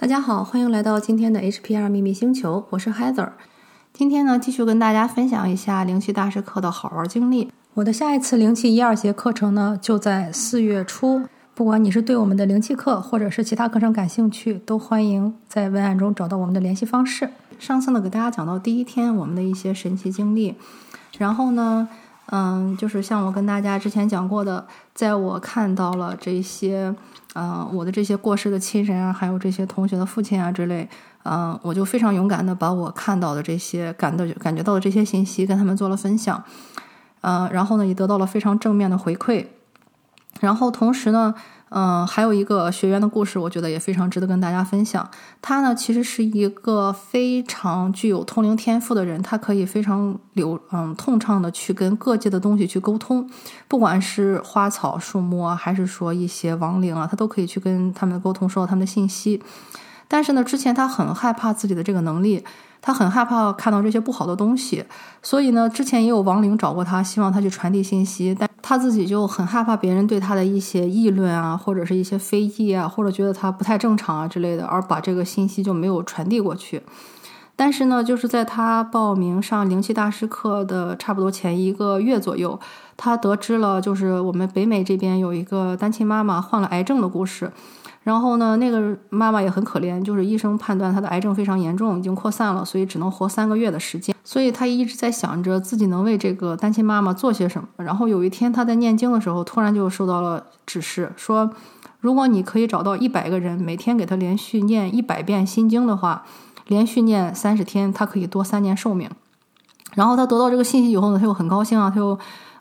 大家好，欢迎来到今天的 HPR 秘密星球，我是 Heather。今天呢，继续跟大家分享一下灵气大师课的好玩经历。我的下一次灵气一二节课程呢，就在四月初。不管你是对我们的灵气课或者是其他课程感兴趣，都欢迎在文案中找到我们的联系方式。上次呢，给大家讲到第一天我们的一些神奇经历，然后呢，嗯，就是像我跟大家之前讲过的，在我看到了这些。呃，我的这些过世的亲人啊，还有这些同学的父亲啊之类，嗯，我就非常勇敢的把我看到的这些感到感觉到的这些信息跟他们做了分享，嗯，然后呢也得到了非常正面的回馈，然后同时呢。嗯，还有一个学员的故事，我觉得也非常值得跟大家分享。他呢，其实是一个非常具有通灵天赋的人，他可以非常流嗯通畅的去跟各界的东西去沟通，不管是花草树木啊，还是说一些亡灵啊，他都可以去跟他们沟通，收到他们的信息。但是呢，之前他很害怕自己的这个能力。他很害怕看到这些不好的东西，所以呢，之前也有亡灵找过他，希望他去传递信息，但他自己就很害怕别人对他的一些议论啊，或者是一些非议啊，或者觉得他不太正常啊之类的，而把这个信息就没有传递过去。但是呢，就是在他报名上灵气大师课的差不多前一个月左右，他得知了就是我们北美这边有一个单亲妈妈患了癌症的故事。然后呢，那个妈妈也很可怜，就是医生判断她的癌症非常严重，已经扩散了，所以只能活三个月的时间。所以她一直在想着自己能为这个单亲妈妈做些什么。然后有一天，她在念经的时候，突然就收到了指示，说如果你可以找到一百个人，每天给他连续念一百遍心经的话，连续念三十天，他可以多三年寿命。然后她得到这个信息以后呢，她又很高兴啊，她又。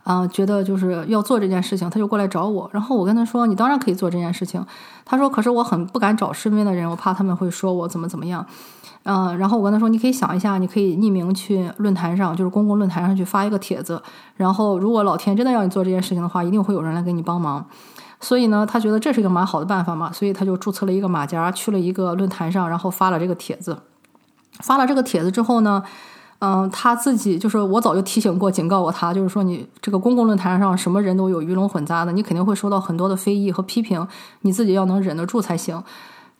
啊，觉得就是要做这件事情，他就过来找我。然后我跟他说：“你当然可以做这件事情。”他说：“可是我很不敢找身边的人，我怕他们会说我怎么怎么样。”嗯，然后我跟他说：“你可以想一下，你可以匿名去论坛上，就是公共论坛上去发一个帖子。然后如果老天真的让你做这件事情的话，一定会有人来给你帮忙。所以呢，他觉得这是一个蛮好的办法嘛，所以他就注册了一个马甲，去了一个论坛上，然后发了这个帖子。发了这个帖子之后呢？嗯，他自己就是我早就提醒过、警告过他，就是说你这个公共论坛上什么人都有，鱼龙混杂的，你肯定会收到很多的非议和批评，你自己要能忍得住才行。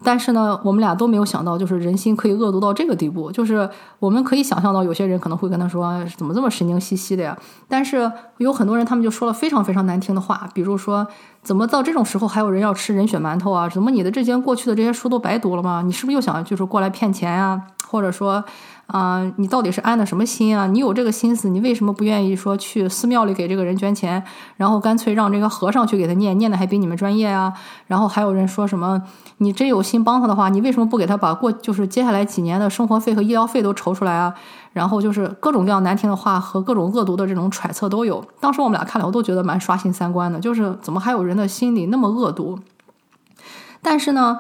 但是呢，我们俩都没有想到，就是人心可以恶毒到这个地步，就是我们可以想象到有些人可能会跟他说，怎么这么神经兮兮的呀？但是有很多人，他们就说了非常非常难听的话，比如说，怎么到这种时候还有人要吃人血馒头啊？怎么你的这些过去的这些书都白读了吗？你是不是又想就是过来骗钱呀？或者说？啊，你到底是安的什么心啊？你有这个心思，你为什么不愿意说去寺庙里给这个人捐钱，然后干脆让这个和尚去给他念，念的还比你们专业啊？然后还有人说什么，你真有心帮他的话，你为什么不给他把过就是接下来几年的生活费和医疗费都筹出来啊？然后就是各种各样难听的话和各种恶毒的这种揣测都有。当时我们俩看了，我都觉得蛮刷新三观的，就是怎么还有人的心里那么恶毒？但是呢？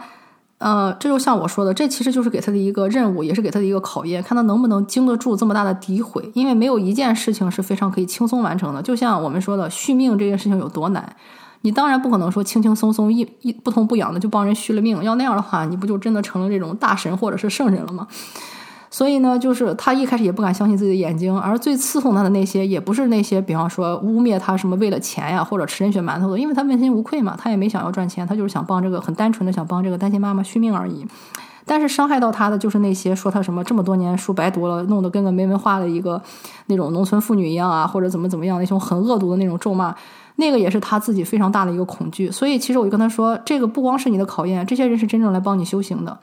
呃，这就像我说的，这其实就是给他的一个任务，也是给他的一个考验，看他能不能经得住这么大的诋毁。因为没有一件事情是非常可以轻松完成的。就像我们说的，续命这件事情有多难，你当然不可能说轻轻松松一一不痛不痒的就帮人续了命。要那样的话，你不就真的成了这种大神或者是圣人了吗？所以呢，就是他一开始也不敢相信自己的眼睛，而最刺痛他的那些，也不是那些，比方说污蔑他什么为了钱呀，或者吃人血馒头的，因为他问心无愧嘛，他也没想要赚钱，他就是想帮这个很单纯的想帮这个单亲妈妈续命而已。但是伤害到他的就是那些说他什么这么多年书白读了，弄得跟个没文化的一个那种农村妇女一样啊，或者怎么怎么样那种很恶毒的那种咒骂，那个也是他自己非常大的一个恐惧。所以其实我就跟他说，这个不光是你的考验，这些人是真正来帮你修行的。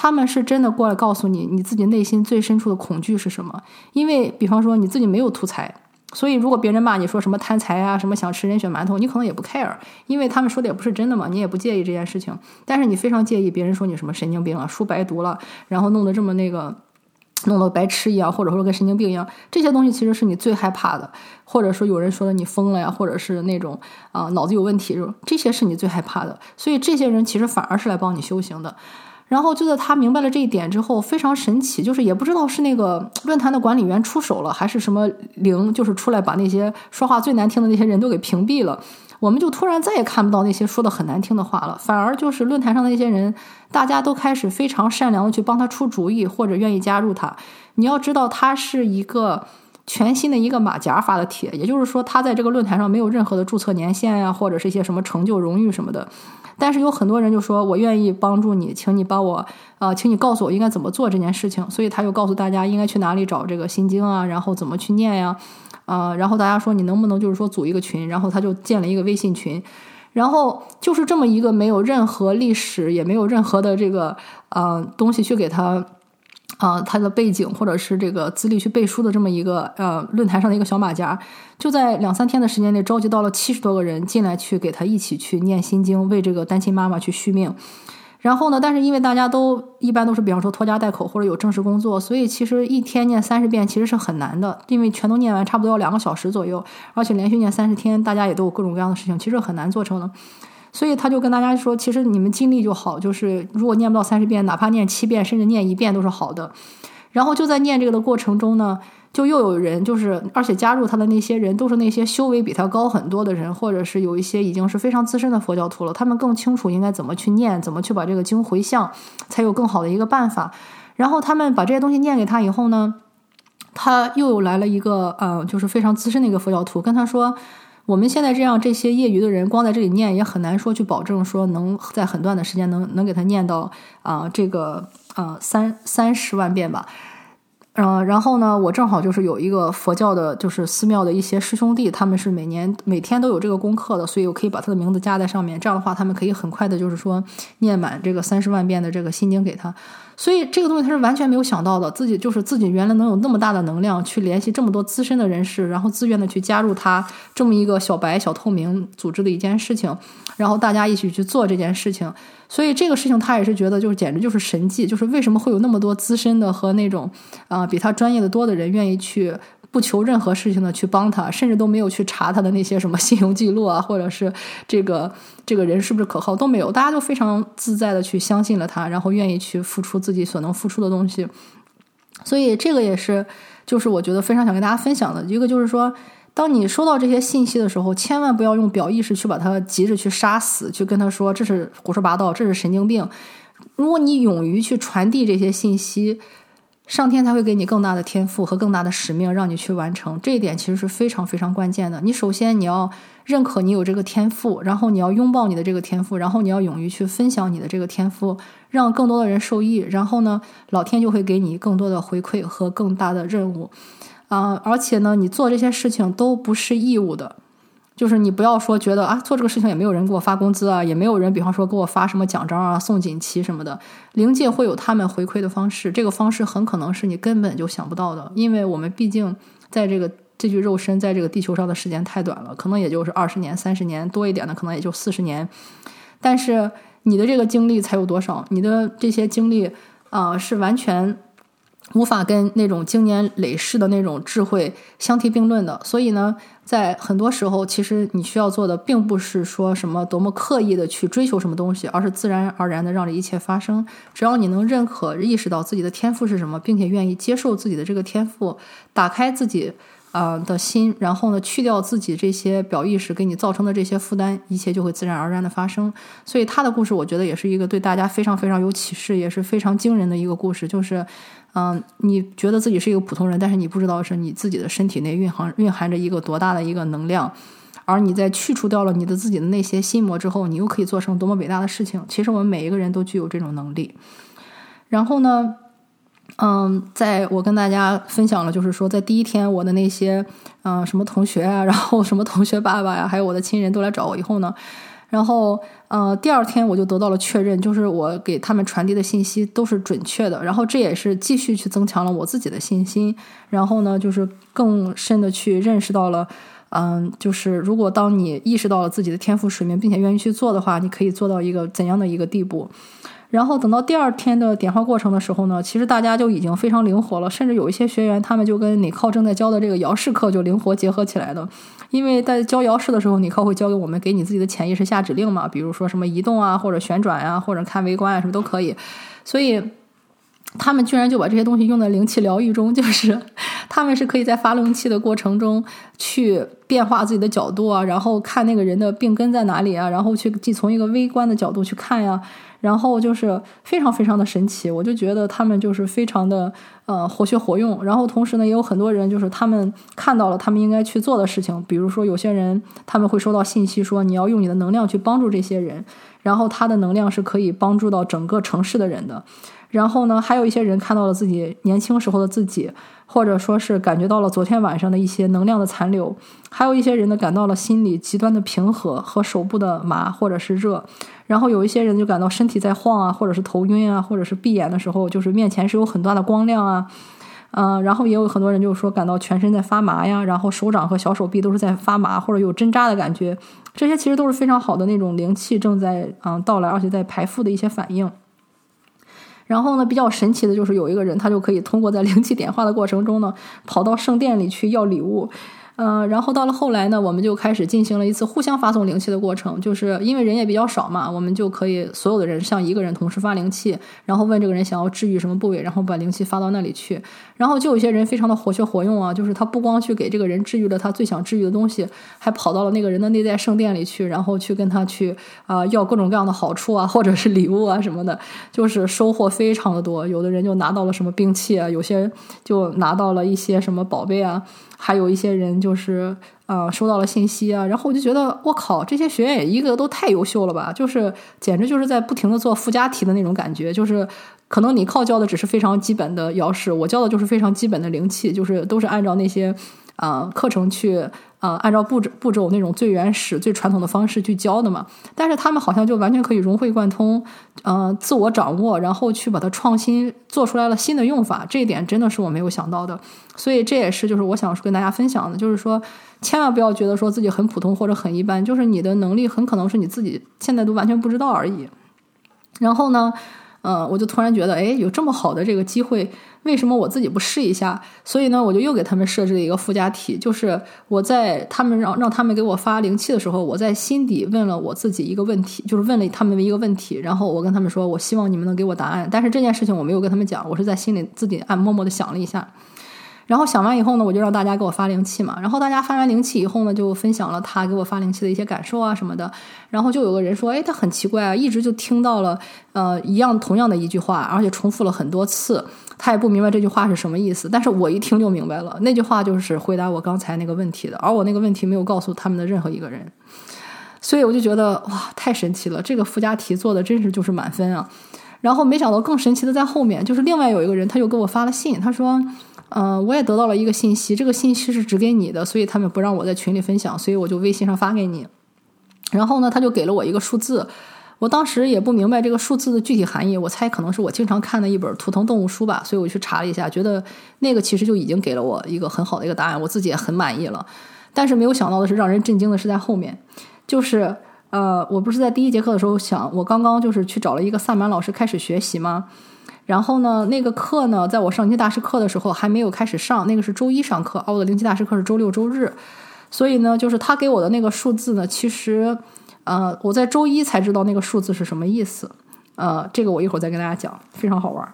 他们是真的过来告诉你，你自己内心最深处的恐惧是什么？因为，比方说你自己没有图财，所以如果别人骂你说什么贪财啊，什么想吃人血馒头，你可能也不 care，因为他们说的也不是真的嘛，你也不介意这件事情。但是你非常介意别人说你什么神经病啊，书白读了，然后弄得这么那个，弄得白痴一样，或者说跟神经病一样，这些东西其实是你最害怕的，或者说有人说的你疯了呀，或者是那种啊脑子有问题，这些是你最害怕的。所以这些人其实反而是来帮你修行的。然后就在他明白了这一点之后，非常神奇，就是也不知道是那个论坛的管理员出手了，还是什么灵，就是出来把那些说话最难听的那些人都给屏蔽了。我们就突然再也看不到那些说的很难听的话了，反而就是论坛上的那些人，大家都开始非常善良的去帮他出主意，或者愿意加入他。你要知道，他是一个全新的一个马甲发的帖，也就是说，他在这个论坛上没有任何的注册年限呀，或者是一些什么成就、荣誉什么的。但是有很多人就说我愿意帮助你，请你帮我，呃，请你告诉我应该怎么做这件事情。所以他又告诉大家应该去哪里找这个心经啊，然后怎么去念呀，啊，然后大家说你能不能就是说组一个群，然后他就建了一个微信群，然后就是这么一个没有任何历史也没有任何的这个呃东西去给他。啊，他的背景或者是这个资历去背书的这么一个呃论坛上的一个小马甲，就在两三天的时间内召集到了七十多个人进来去给他一起去念心经，为这个单亲妈妈去续命。然后呢，但是因为大家都一般都是比方说拖家带口或者有正式工作，所以其实一天念三十遍其实是很难的，因为全都念完差不多要两个小时左右，而且连续念三十天，大家也都有各种各样的事情，其实很难做成的。所以他就跟大家说，其实你们尽力就好，就是如果念不到三十遍，哪怕念七遍，甚至念一遍都是好的。然后就在念这个的过程中呢，就又有人就是，而且加入他的那些人都是那些修为比他高很多的人，或者是有一些已经是非常资深的佛教徒了，他们更清楚应该怎么去念，怎么去把这个经回向，才有更好的一个办法。然后他们把这些东西念给他以后呢，他又来了一个呃，就是非常资深的一个佛教徒，跟他说。我们现在这样，这些业余的人光在这里念，也很难说去保证说能在很短的时间能能给他念到啊这个啊三三十万遍吧。嗯，然后呢，我正好就是有一个佛教的，就是寺庙的一些师兄弟，他们是每年每天都有这个功课的，所以我可以把他的名字加在上面。这样的话，他们可以很快的，就是说念满这个三十万遍的这个心经给他。所以这个东西他是完全没有想到的，自己就是自己原来能有那么大的能量去联系这么多资深的人士，然后自愿的去加入他这么一个小白小透明组织的一件事情，然后大家一起去做这件事情。所以这个事情他也是觉得就是简直就是神迹，就是为什么会有那么多资深的和那种啊比他专业的多的人愿意去。不求任何事情的去帮他，甚至都没有去查他的那些什么信用记录啊，或者是这个这个人是不是可靠都没有，大家都非常自在的去相信了他，然后愿意去付出自己所能付出的东西。所以这个也是，就是我觉得非常想跟大家分享的一个，就是说，当你收到这些信息的时候，千万不要用表意识去把他急着去杀死，去跟他说这是胡说八道，这是神经病。如果你勇于去传递这些信息。上天才会给你更大的天赋和更大的使命，让你去完成这一点，其实是非常非常关键的。你首先你要认可你有这个天赋，然后你要拥抱你的这个天赋，然后你要勇于去分享你的这个天赋，让更多的人受益。然后呢，老天就会给你更多的回馈和更大的任务，啊，而且呢，你做这些事情都不是义务的。就是你不要说觉得啊，做这个事情也没有人给我发工资啊，也没有人，比方说给我发什么奖章啊、送锦旗什么的。灵界会有他们回馈的方式，这个方式很可能是你根本就想不到的，因为我们毕竟在这个这具肉身在这个地球上的时间太短了，可能也就是二十年、三十年多一点的，可能也就四十年。但是你的这个经历才有多少？你的这些经历啊，是完全。无法跟那种经年累世的那种智慧相提并论的，所以呢，在很多时候，其实你需要做的，并不是说什么多么刻意的去追求什么东西，而是自然而然的让这一切发生。只要你能认可、意识到自己的天赋是什么，并且愿意接受自己的这个天赋，打开自己啊的心，然后呢，去掉自己这些表意识给你造成的这些负担，一切就会自然而然的发生。所以他的故事，我觉得也是一个对大家非常非常有启示，也是非常惊人的一个故事，就是。嗯，你觉得自己是一个普通人，但是你不知道是你自己的身体内蕴含蕴含着一个多大的一个能量，而你在去除掉了你的自己的那些心魔之后，你又可以做成多么伟大的事情。其实我们每一个人都具有这种能力。然后呢，嗯，在我跟大家分享了，就是说在第一天我的那些嗯什么同学啊，然后什么同学爸爸呀，还有我的亲人都来找我以后呢。然后，呃，第二天我就得到了确认，就是我给他们传递的信息都是准确的。然后这也是继续去增强了我自己的信心。然后呢，就是更深的去认识到了，嗯，就是如果当你意识到了自己的天赋使命，并且愿意去做的话，你可以做到一个怎样的一个地步。然后等到第二天的点化过程的时候呢，其实大家就已经非常灵活了，甚至有一些学员他们就跟你靠正在教的这个摇式课就灵活结合起来的。因为在教摇式的时候，你靠会教给我们给你自己的潜意识下指令嘛，比如说什么移动啊，或者旋转啊，或者看微观啊，什么都可以。所以他们居然就把这些东西用在灵气疗愈中，就是 他们是可以在发灵气的过程中去变化自己的角度啊，然后看那个人的病根在哪里啊，然后去既从一个微观的角度去看呀。然后就是非常非常的神奇，我就觉得他们就是非常的呃活学活用。然后同时呢，也有很多人就是他们看到了他们应该去做的事情，比如说有些人他们会收到信息说你要用你的能量去帮助这些人，然后他的能量是可以帮助到整个城市的人的。然后呢，还有一些人看到了自己年轻时候的自己，或者说是感觉到了昨天晚上的一些能量的残留，还有一些人呢感到了心里极端的平和和手部的麻或者是热，然后有一些人就感到身体在晃啊，或者是头晕啊，或者是闭眼的时候就是面前是有很大的光亮啊，嗯，然后也有很多人就是说感到全身在发麻呀，然后手掌和小手臂都是在发麻或者有针扎的感觉，这些其实都是非常好的那种灵气正在嗯到来，而且在排腹的一些反应。然后呢，比较神奇的就是有一个人，他就可以通过在灵气点化的过程中呢，跑到圣殿里去要礼物。嗯，然后到了后来呢，我们就开始进行了一次互相发送灵气的过程，就是因为人也比较少嘛，我们就可以所有的人像一个人同时发灵气，然后问这个人想要治愈什么部位，然后把灵气发到那里去。然后就有些人非常的活学活用啊，就是他不光去给这个人治愈了他最想治愈的东西，还跑到了那个人的内在圣殿里去，然后去跟他去啊要各种各样的好处啊，或者是礼物啊什么的，就是收获非常的多。有的人就拿到了什么兵器啊，有些就拿到了一些什么宝贝啊。还有一些人就就是呃收到了信息啊，然后我就觉得我靠，这些学员也一个都太优秀了吧，就是简直就是在不停的做附加题的那种感觉，就是可能你靠教的只是非常基本的摇式，我教的就是非常基本的灵气，就是都是按照那些啊课程去。呃，按照步骤步骤那种最原始、最传统的方式去教的嘛，但是他们好像就完全可以融会贯通，呃，自我掌握，然后去把它创新做出来了新的用法，这一点真的是我没有想到的，所以这也是就是我想跟大家分享的，就是说千万不要觉得说自己很普通或者很一般，就是你的能力很可能是你自己现在都完全不知道而已。然后呢？嗯，我就突然觉得，哎，有这么好的这个机会，为什么我自己不试一下？所以呢，我就又给他们设置了一个附加题，就是我在他们让让他们给我发灵气的时候，我在心底问了我自己一个问题，就是问了他们一个问题，然后我跟他们说，我希望你们能给我答案。但是这件事情我没有跟他们讲，我是在心里自己暗默默的想了一下。然后想完以后呢，我就让大家给我发灵气嘛。然后大家发完灵气以后呢，就分享了他给我发灵气的一些感受啊什么的。然后就有个人说：“哎，他很奇怪啊，一直就听到了呃一样同样的一句话，而且重复了很多次，他也不明白这句话是什么意思。但是我一听就明白了，那句话就是回答我刚才那个问题的，而我那个问题没有告诉他们的任何一个人。所以我就觉得哇，太神奇了，这个附加题做的真是就是满分啊。然后没想到更神奇的在后面，就是另外有一个人他又给我发了信，他说。嗯，我也得到了一个信息，这个信息是只给你的，所以他们不让我在群里分享，所以我就微信上发给你。然后呢，他就给了我一个数字，我当时也不明白这个数字的具体含义，我猜可能是我经常看的一本图腾动物书吧，所以我去查了一下，觉得那个其实就已经给了我一个很好的一个答案，我自己也很满意了。但是没有想到的是，让人震惊的是在后面，就是呃，我不是在第一节课的时候想，我刚刚就是去找了一个萨满老师开始学习吗？然后呢，那个课呢，在我上灵气大师课的时候还没有开始上，那个是周一上课，而我的灵气大师课是周六周日，所以呢，就是他给我的那个数字呢，其实，呃，我在周一才知道那个数字是什么意思，呃，这个我一会儿再跟大家讲，非常好玩。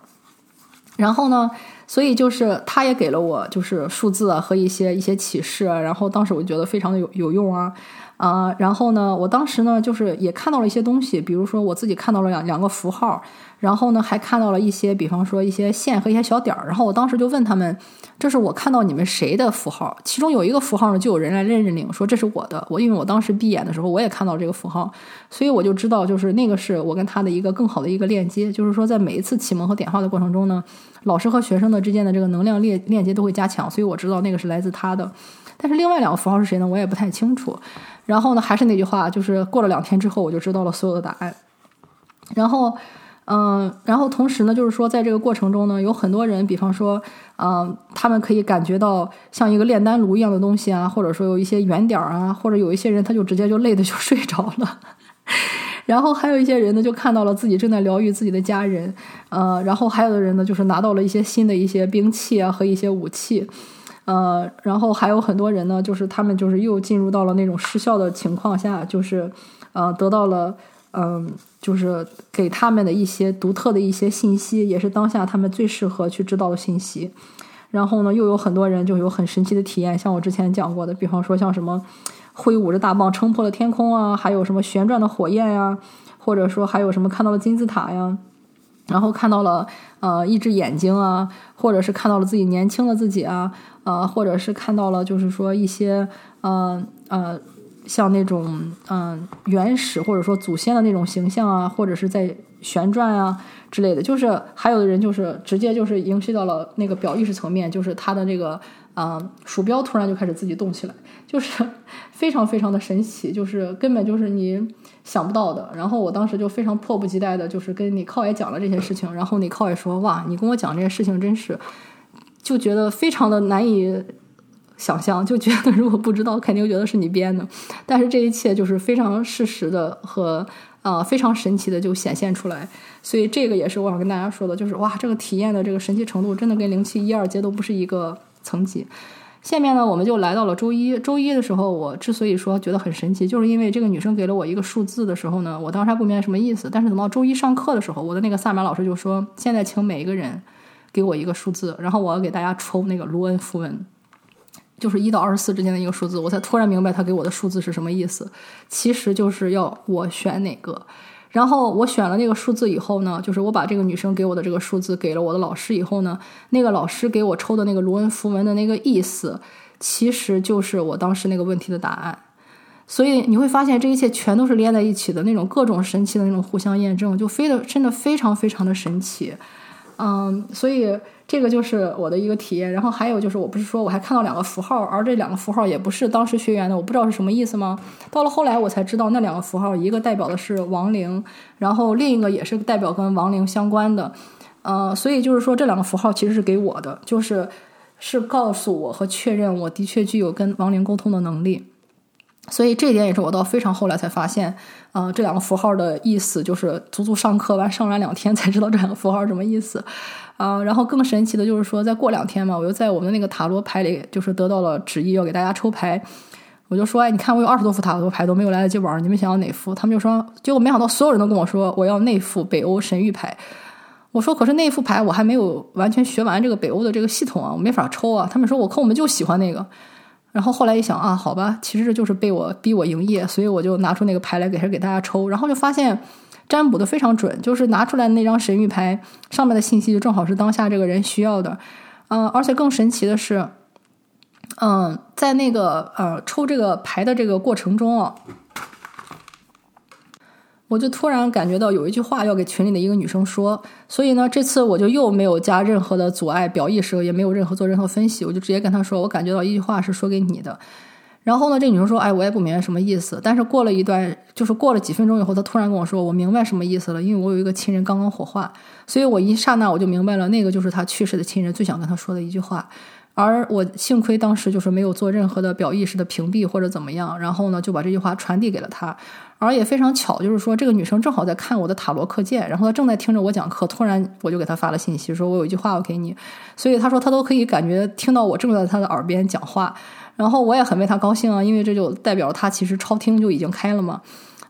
然后呢，所以就是他也给了我就是数字啊和一些一些启示，然后当时我就觉得非常的有有用啊。啊，然后呢，我当时呢，就是也看到了一些东西，比如说我自己看到了两两个符号，然后呢，还看到了一些，比方说一些线和一些小点儿，然后我当时就问他们，这是我看到你们谁的符号？其中有一个符号呢，就有人来认认领，说这是我的。我因为我当时闭眼的时候，我也看到这个符号，所以我就知道，就是那个是我跟他的一个更好的一个链接，就是说在每一次启蒙和点化的过程中呢，老师和学生的之间的这个能量链链接都会加强，所以我知道那个是来自他的。但是另外两个符号是谁呢？我也不太清楚。然后呢，还是那句话，就是过了两天之后，我就知道了所有的答案。然后，嗯，然后同时呢，就是说，在这个过程中呢，有很多人，比方说，嗯，他们可以感觉到像一个炼丹炉一样的东西啊，或者说有一些圆点啊，或者有一些人他就直接就累的就 睡着了。然后还有一些人呢，就看到了自己正在疗愈自己的家人，呃，然后还有的人呢，就是拿到了一些新的一些兵器啊和一些武器。呃，然后还有很多人呢，就是他们就是又进入到了那种失效的情况下，就是呃得到了嗯，就是给他们的一些独特的一些信息，也是当下他们最适合去知道的信息。然后呢，又有很多人就有很神奇的体验，像我之前讲过的，比方说像什么挥舞着大棒撑破了天空啊，还有什么旋转的火焰呀。或者说还有什么看到了金字塔呀，然后看到了呃一只眼睛啊，或者是看到了自己年轻的自己啊，呃，或者是看到了就是说一些呃呃像那种嗯原始或者说祖先的那种形象啊，或者是在旋转啊之类的，就是还有的人就是直接就是影响到了那个表意识层面，就是他的这个。啊，鼠标突然就开始自己动起来，就是 非常非常的神奇，就是根本就是你想不到的。然后我当时就非常迫不及待的，就是跟你靠也讲了这些事情。然后你靠也说：“哇，你跟我讲这些事情真是，就觉得非常的难以想象，就觉得如果不知道，肯定觉得是你编的。但是这一切就是非常事实的和啊非常神奇的就显现出来。所以这个也是我想跟大家说的，就是哇，这个体验的这个神奇程度，真的跟零七一二阶都不是一个。”层级，下面呢，我们就来到了周一。周一的时候，我之所以说觉得很神奇，就是因为这个女生给了我一个数字的时候呢，我当时还不明白什么意思。但是等到周一上课的时候，我的那个萨满老师就说：“现在请每一个人给我一个数字，然后我要给大家抽那个卢恩符文，就是一到二十四之间的一个数字。”我才突然明白他给我的数字是什么意思，其实就是要我选哪个。然后我选了那个数字以后呢，就是我把这个女生给我的这个数字给了我的老师以后呢，那个老师给我抽的那个卢恩符文的那个意思，其实就是我当时那个问题的答案。所以你会发现这一切全都是连在一起的那种各种神奇的那种互相验证，就非的真的非常非常的神奇。嗯，所以。这个就是我的一个体验，然后还有就是，我不是说我还看到两个符号，而这两个符号也不是当时学员的，我不知道是什么意思吗？到了后来我才知道，那两个符号一个代表的是亡灵，然后另一个也是代表跟亡灵相关的，呃，所以就是说这两个符号其实是给我的，就是是告诉我和确认我的确具有跟亡灵沟通的能力，所以这一点也是我到非常后来才发现，呃，这两个符号的意思就是足足上课完上完两天 才知道这两个符号是什么意思。啊，然后更神奇的就是说，再过两天嘛，我又在我们那个塔罗牌里，就是得到了旨意，要给大家抽牌。我就说，哎，你看我有二十多副塔罗牌都没有来得及玩，你们想要哪副？他们就说，结果没想到所有人都跟我说，我要那副北欧神谕牌。我说，可是那副牌我还没有完全学完这个北欧的这个系统啊，我没法抽啊。他们说，我可我们就喜欢那个。然后后来一想啊，好吧，其实这就是被我逼我营业，所以我就拿出那个牌来给他给大家抽，然后就发现。占卜的非常准，就是拿出来那张神谕牌上面的信息就正好是当下这个人需要的，嗯，而且更神奇的是，嗯，在那个呃抽这个牌的这个过程中啊，我就突然感觉到有一句话要给群里的一个女生说，所以呢，这次我就又没有加任何的阻碍表意识，也没有任何做任何分析，我就直接跟她说，我感觉到一句话是说给你的。然后呢，这女生说：“哎，我也不明白什么意思。”但是过了一段，就是过了几分钟以后，她突然跟我说：“我明白什么意思了，因为我有一个亲人刚刚火化，所以我一刹那我就明白了，那个就是他去世的亲人最想跟他说的一句话。而我幸亏当时就是没有做任何的表意识的屏蔽或者怎么样，然后呢就把这句话传递给了他。而也非常巧，就是说这个女生正好在看我的塔罗课件，然后她正在听着我讲课，突然我就给她发了信息，说我有一句话要给你。所以她说她都可以感觉听到我正在她的耳边讲话。”然后我也很为她高兴啊，因为这就代表她其实超听就已经开了嘛，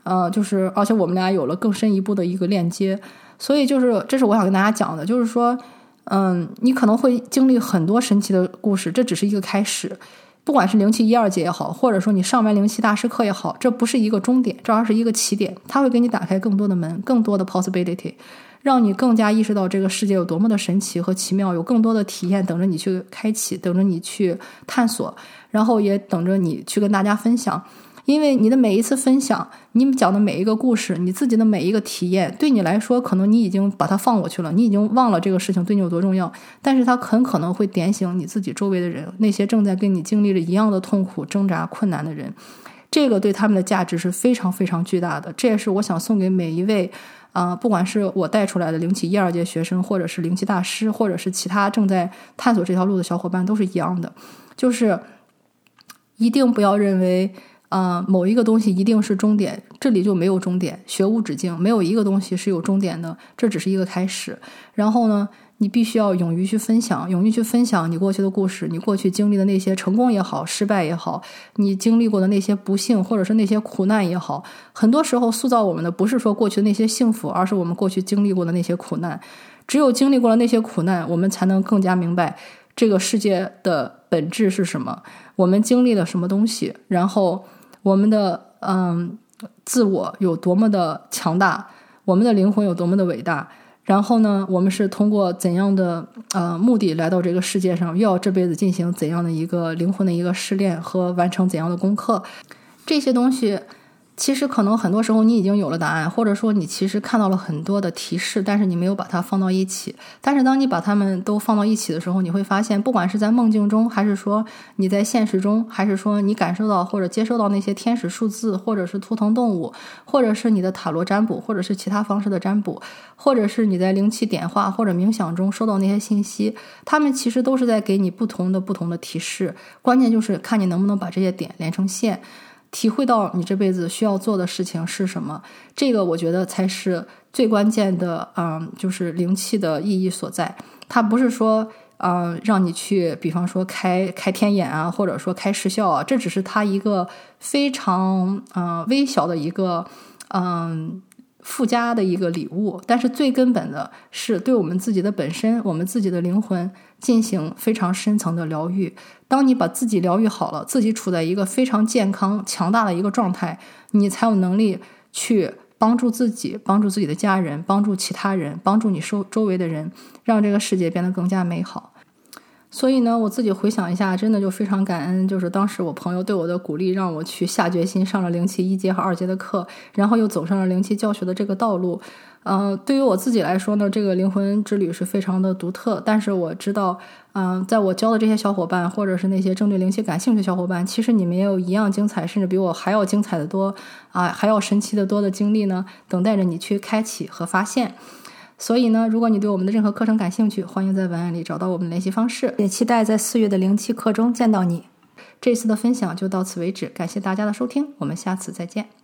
呃，就是而且我们俩有了更深一步的一个链接，所以就是这是我想跟大家讲的，就是说，嗯，你可能会经历很多神奇的故事，这只是一个开始，不管是灵气一二节也好，或者说你上完灵气大师课也好，这不是一个终点，这而是一个起点，它会给你打开更多的门，更多的 possibility。让你更加意识到这个世界有多么的神奇和奇妙，有更多的体验等着你去开启，等着你去探索，然后也等着你去跟大家分享。因为你的每一次分享，你讲的每一个故事，你自己的每一个体验，对你来说，可能你已经把它放过去了，你已经忘了这个事情对你有多重要。但是它很可能会点醒你自己周围的人，那些正在跟你经历着一样的痛苦、挣扎、困难的人，这个对他们的价值是非常非常巨大的。这也是我想送给每一位。啊，不管是我带出来的灵气一二届学生，或者是灵气大师，或者是其他正在探索这条路的小伙伴，都是一样的，就是一定不要认为，啊，某一个东西一定是终点，这里就没有终点，学无止境，没有一个东西是有终点的，这只是一个开始。然后呢？你必须要勇于去分享，勇于去分享你过去的故事，你过去经历的那些成功也好，失败也好，你经历过的那些不幸或者是那些苦难也好，很多时候塑造我们的不是说过去的那些幸福，而是我们过去经历过的那些苦难。只有经历过了那些苦难，我们才能更加明白这个世界的本质是什么，我们经历了什么东西，然后我们的嗯。自我有多么的强大，我们的灵魂有多么的伟大。然后呢，我们是通过怎样的呃目的来到这个世界上？又要这辈子进行怎样的一个灵魂的一个试炼和完成怎样的功课？这些东西。其实可能很多时候你已经有了答案，或者说你其实看到了很多的提示，但是你没有把它放到一起。但是当你把它们都放到一起的时候，你会发现，不管是在梦境中，还是说你在现实中，还是说你感受到或者接收到那些天使数字，或者是图腾动物，或者是你的塔罗占卜，或者是其他方式的占卜，或者是你在灵气点化或者冥想中收到那些信息，它们其实都是在给你不同的不同的提示。关键就是看你能不能把这些点连成线。体会到你这辈子需要做的事情是什么，这个我觉得才是最关键的，嗯，就是灵气的意义所在。它不是说，嗯，让你去，比方说开开天眼啊，或者说开视效啊，这只是它一个非常，嗯，微小的一个，嗯。附加的一个礼物，但是最根本的是对我们自己的本身，我们自己的灵魂进行非常深层的疗愈。当你把自己疗愈好了，自己处在一个非常健康、强大的一个状态，你才有能力去帮助自己、帮助自己的家人、帮助其他人、帮助你周周围的人，让这个世界变得更加美好。所以呢，我自己回想一下，真的就非常感恩，就是当时我朋友对我的鼓励，让我去下决心上了灵气一阶和二阶的课，然后又走上了灵气教学的这个道路。嗯，对于我自己来说呢，这个灵魂之旅是非常的独特。但是我知道，嗯，在我教的这些小伙伴，或者是那些正对灵气感兴趣的小伙伴，其实你们也有一样精彩，甚至比我还要精彩的多啊，还要神奇的多的经历呢，等待着你去开启和发现。所以呢，如果你对我们的任何课程感兴趣，欢迎在文案里找到我们的联系方式，也期待在四月的零七课中见到你。这次的分享就到此为止，感谢大家的收听，我们下次再见。